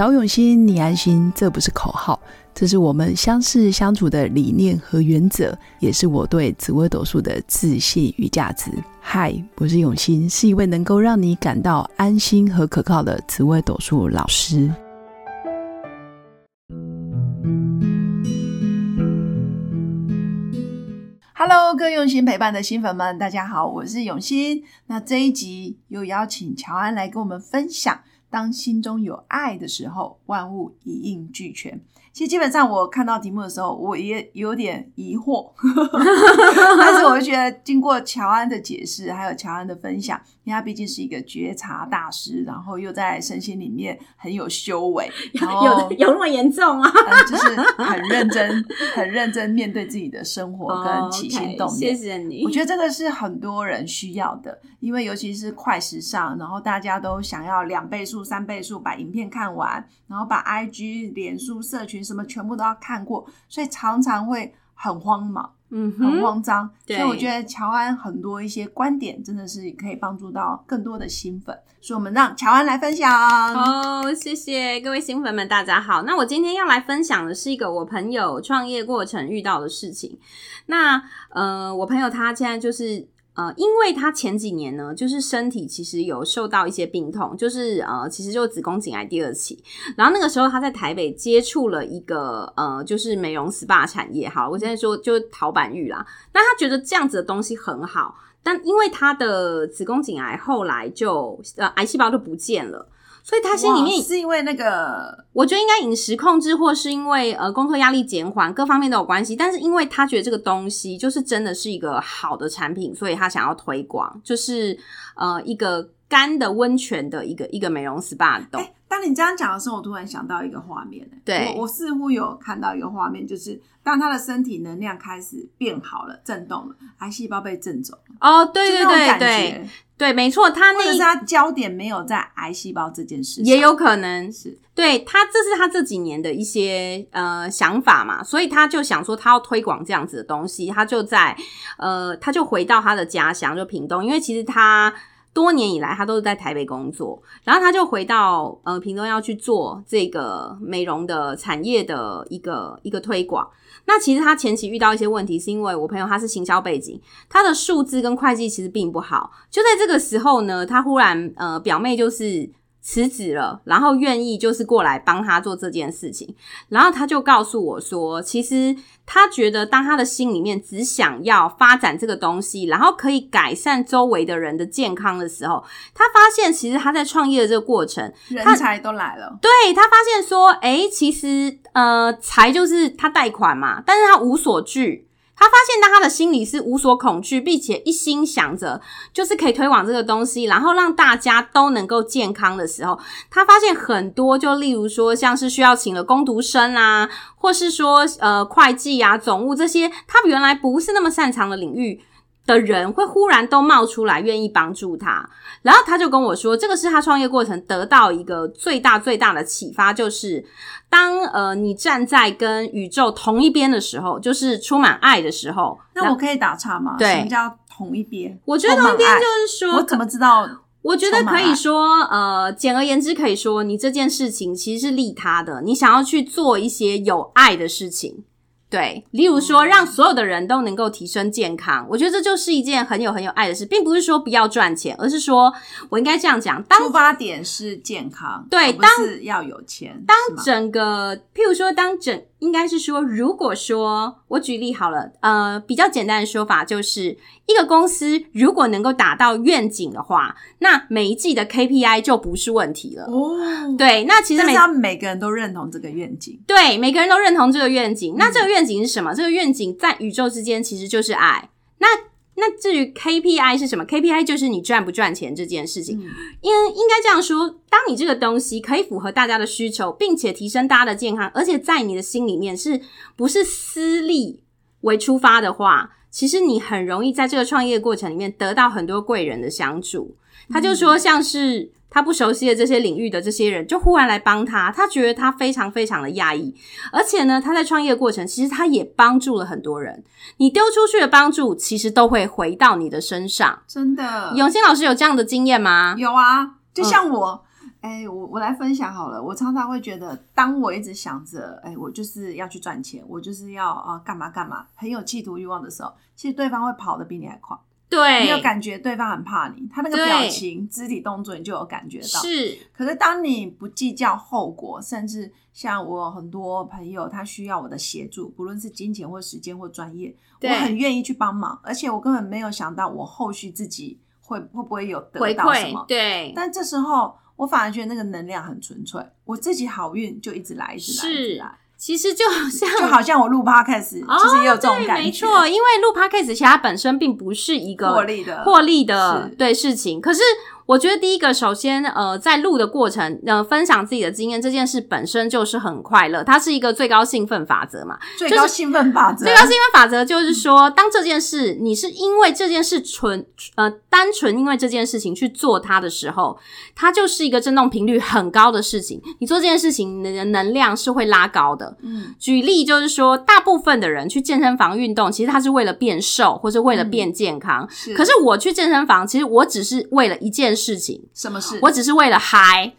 找永新，你安心，这不是口号，这是我们相识相处的理念和原则，也是我对紫微斗数的自信与价值。嗨，我是永新，是一位能够让你感到安心和可靠的紫微斗数老师。Hello，各用心陪伴的新粉们，大家好，我是永新。那这一集又邀请乔安来跟我们分享。当心中有爱的时候，万物一应俱全。其实基本上，我看到题目的时候，我也有点疑惑，但是我经过乔安的解释，还有乔安的分享，因为他毕竟是一个觉察大师，然后又在身心里面很有修为，有有那么严重啊？就是很认真、很认真面对自己的生活跟起心动念。谢谢你，我觉得这个是很多人需要的，因为尤其是快时尚，然后大家都想要两倍速、三倍速把影片看完，然后把 IG、脸书社群。什么全部都要看过，所以常常会很慌忙，嗯，很慌张。所以我觉得乔安很多一些观点真的是可以帮助到更多的新粉，所以我们让乔安来分享。哦，谢谢各位新粉们，大家好。那我今天要来分享的是一个我朋友创业过程遇到的事情。那呃，我朋友他现在就是。呃，因为他前几年呢，就是身体其实有受到一些病痛，就是呃，其实就是子宫颈癌第二期。然后那个时候他在台北接触了一个呃，就是美容 SPA 产业。好，我现在说就是陶板玉啦。那他觉得这样子的东西很好，但因为他的子宫颈癌后来就呃癌细胞就不见了。所以他心里面是因为那个，我觉得应该饮食控制，或是因为呃工作压力减缓，各方面都有关系。但是因为他觉得这个东西就是真的是一个好的产品，所以他想要推广，就是呃一个干的温泉的一个一个美容 SPA 洞。当你这样讲的时候，我突然想到一个画面，对我我似乎有看到一个画面，就是当他的身体能量开始变好了，震动了，癌细胞被震走了。哦，对对对对。对，没错，他那是他焦点没有在癌细胞这件事，也有可能是对他，这是他这几年的一些呃想法嘛，所以他就想说他要推广这样子的东西，他就在呃，他就回到他的家乡就屏东，因为其实他多年以来他都是在台北工作，然后他就回到呃屏东要去做这个美容的产业的一个一个推广。那其实他前期遇到一些问题，是因为我朋友他是行销背景，他的数字跟会计其实并不好。就在这个时候呢，他忽然呃表妹就是。辞职了，然后愿意就是过来帮他做这件事情，然后他就告诉我说，其实他觉得当他的心里面只想要发展这个东西，然后可以改善周围的人的健康的时候，他发现其实他在创业的这个过程，人才都来了。对他发现说，哎，其实呃，财就是他贷款嘛，但是他无所惧。他发现，当他的心里是无所恐惧，并且一心想着就是可以推广这个东西，然后让大家都能够健康的时候，他发现很多，就例如说，像是需要请了工读生啊，或是说呃会计啊、总务这些，他原来不是那么擅长的领域。的人会忽然都冒出来，愿意帮助他，然后他就跟我说，这个是他创业过程得到一个最大最大的启发，就是当呃你站在跟宇宙同一边的时候，就是充满爱的时候。那我可以打岔吗？对，什么叫同一边？我觉得同一边就是说，我怎么知道？我觉得可以说，呃，简而言之，可以说你这件事情其实是利他的，你想要去做一些有爱的事情。对，例如说，让所有的人都能够提升健康，我觉得这就是一件很有很有爱的事，并不是说不要赚钱，而是说我应该这样讲，出发点是健康，对，当要有钱，当整个，譬如说，当整。应该是说，如果说我举例好了，呃，比较简单的说法就是，一个公司如果能够达到愿景的话，那每一季的 KPI 就不是问题了。哦，对，那其实每每个人都认同这个愿景，对，每个人都认同这个愿景。那这个愿景是什么？这个愿景在宇宙之间其实就是爱。那那至于 KPI 是什么？KPI 就是你赚不赚钱这件事情。因应该这样说，当你这个东西可以符合大家的需求，并且提升大家的健康，而且在你的心里面是不是私利为出发的话，其实你很容易在这个创业过程里面得到很多贵人的相助。他就说，像是。他不熟悉的这些领域的这些人，就忽然来帮他，他觉得他非常非常的讶异，而且呢，他在创业过程其实他也帮助了很多人。你丢出去的帮助，其实都会回到你的身上。真的，永新老师有这样的经验吗？有啊，就像我，哎，我我来分享好了。我常常会觉得，当我一直想着，哎，我就是要去赚钱，我就是要啊干嘛干嘛，很有企图欲望的时候，其实对方会跑得比你还快。对，你有感觉对方很怕你，他那个表情、肢体动作，你就有感觉到。是，可是当你不计较后果，甚至像我很多朋友，他需要我的协助，不论是金钱或时间或专业，我很愿意去帮忙，而且我根本没有想到我后续自己会会不会有得到什么。对，但这时候我反而觉得那个能量很纯粹，我自己好运就一直来，一直来，一直来。其实就好像就好像我录 podcast，其实也有这种感觉。没错，因为录 podcast 其实它本身并不是一个获利的获利的对事情，可是。我觉得第一个，首先，呃，在录的过程，呃，分享自己的经验这件事本身就是很快乐，它是一个最高兴奋法则嘛。最高兴奋法则，最高兴奋法则就是说，当这件事你是因为这件事纯呃单纯因为这件事情去做它的时候，它就是一个振动频率很高的事情。你做这件事情，你的能量是会拉高的。嗯，举例就是说，大部分的人去健身房运动，其实他是为了变瘦或是为了变健康。是，可是我去健身房，其实我只是为了一件。事情什么事？我只是为了嗨，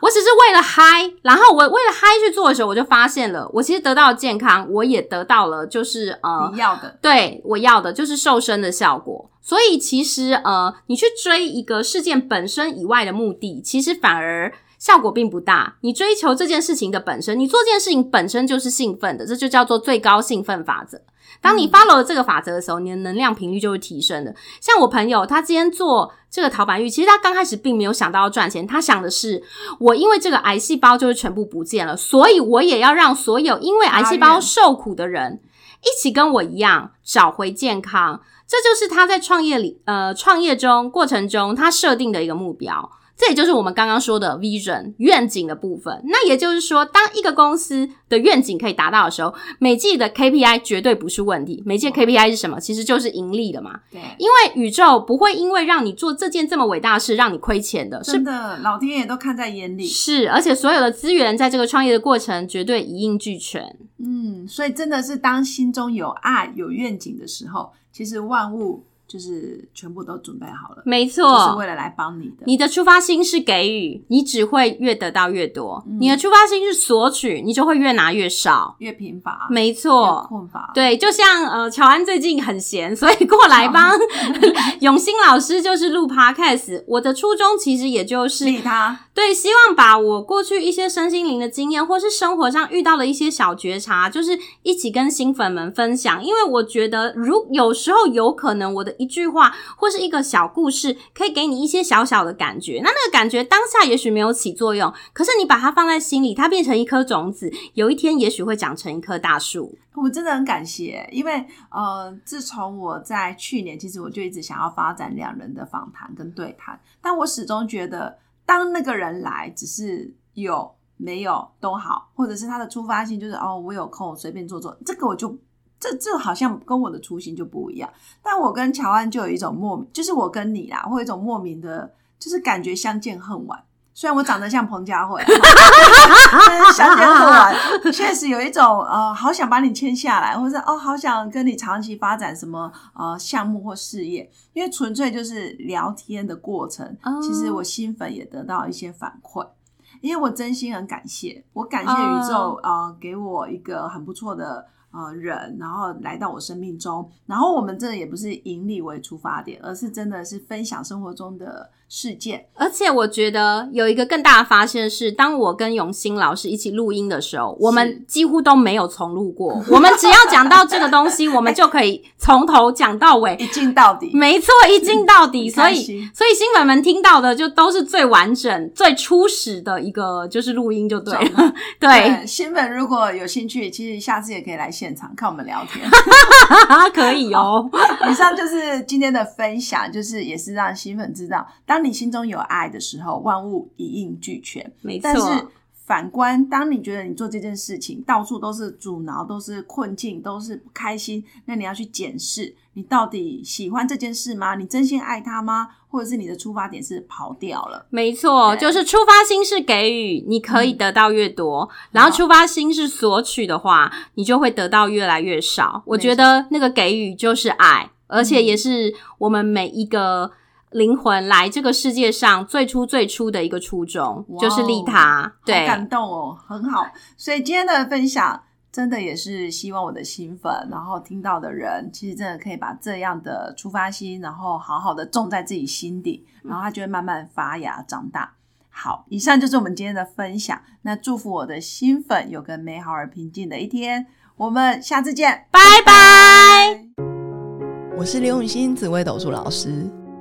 我只是为了嗨。然后我为了嗨去做的时候，我就发现了，我其实得到了健康，我也得到了就是呃你要的，对我要的就是瘦身的效果。所以其实呃，你去追一个事件本身以外的目的，其实反而效果并不大。你追求这件事情的本身，你做这件事情本身就是兴奋的，这就叫做最高兴奋法则。当你 follow 了这个法则的时候，你的能量频率就会提升的。像我朋友，他今天做这个陶板玉，其实他刚开始并没有想到要赚钱，他想的是，我因为这个癌细胞就是全部不见了，所以我也要让所有因为癌细胞受苦的人一起跟我一样找回健康。这就是他在创业里，呃，创业中过程中他设定的一个目标。这也就是我们刚刚说的 vision 愿景的部分。那也就是说，当一个公司的愿景可以达到的时候，每季的 KPI 绝对不是问题。每季 KPI 是什么？其实就是盈利的嘛。对，因为宇宙不会因为让你做这件这么伟大的事让你亏钱的。真的，老天爷都看在眼里。是，而且所有的资源在这个创业的过程绝对一应俱全。嗯，所以真的是当心中有爱、有愿景的时候，其实万物。就是全部都准备好了，没错，就是为了来帮你的。你的出发心是给予，你只会越得到越多；你的出发心是索取，你就会越拿越少，越贫乏。没错，困乏。对，就像呃，乔安最近很闲，所以过来帮 永兴老师就是录 podcast。我的初衷其实也就是理他，对，希望把我过去一些身心灵的经验，或是生活上遇到的一些小觉察，就是一起跟新粉们分享。因为我觉得，如有时候有可能我的。一句话或是一个小故事，可以给你一些小小的感觉。那那个感觉当下也许没有起作用，可是你把它放在心里，它变成一颗种子，有一天也许会长成一棵大树。我真的很感谢，因为呃，自从我在去年，其实我就一直想要发展两人的访谈跟对谈，但我始终觉得，当那个人来，只是有没有都好，或者是他的出发性就是哦，我有空随便做做，这个我就。这这好像跟我的初心就不一样，但我跟乔安就有一种莫名，就是我跟你啦，会有一种莫名的，就是感觉相见恨晚。虽然我长得像彭佳慧，相见恨晚，确实有一种呃，好想把你签下来，或者哦，好想跟你长期发展什么呃项目或事业，因为纯粹就是聊天的过程。其实我新粉也得到一些反馈，因为我真心很感谢，我感谢宇宙呃，给我一个很不错的。呃，人，然后来到我生命中，然后我们这也不是盈利为出发点，而是真的是分享生活中的。事件，而且我觉得有一个更大的发现是，当我跟永兴老师一起录音的时候，我们几乎都没有重录过。我们只要讲到这个东西，我们就可以从头讲到尾，一镜到底。没错，一镜到底。所以，所以新粉们听到的就都是最完整、最初始的一个就是录音，就对了。对，新粉如果有兴趣，其实下次也可以来现场看我们聊天，可以哦。以上就是今天的分享，就是也是让新粉知道当。你心中有爱的时候，万物一应俱全。没错。但是反观，当你觉得你做这件事情到处都是阻挠、都是困境、都是不开心，那你要去检视，你到底喜欢这件事吗？你真心爱他吗？或者是你的出发点是跑掉了？没错，就是出发心是给予，你可以得到越多；然后出发心是索取的话，你就会得到越来越少。我觉得那个给予就是爱，而且也是我们每一个。灵魂来这个世界上最初最初的一个初衷，就是利他。对，感动哦，很好。所以今天的分享真的也是希望我的新粉，然后听到的人，其实真的可以把这样的出发心，然后好好的种在自己心底，然后它就会慢慢发芽长大。好，以上就是我们今天的分享。那祝福我的新粉有个美好而平静的一天。我们下次见，拜拜。我是刘永新紫薇斗数老师，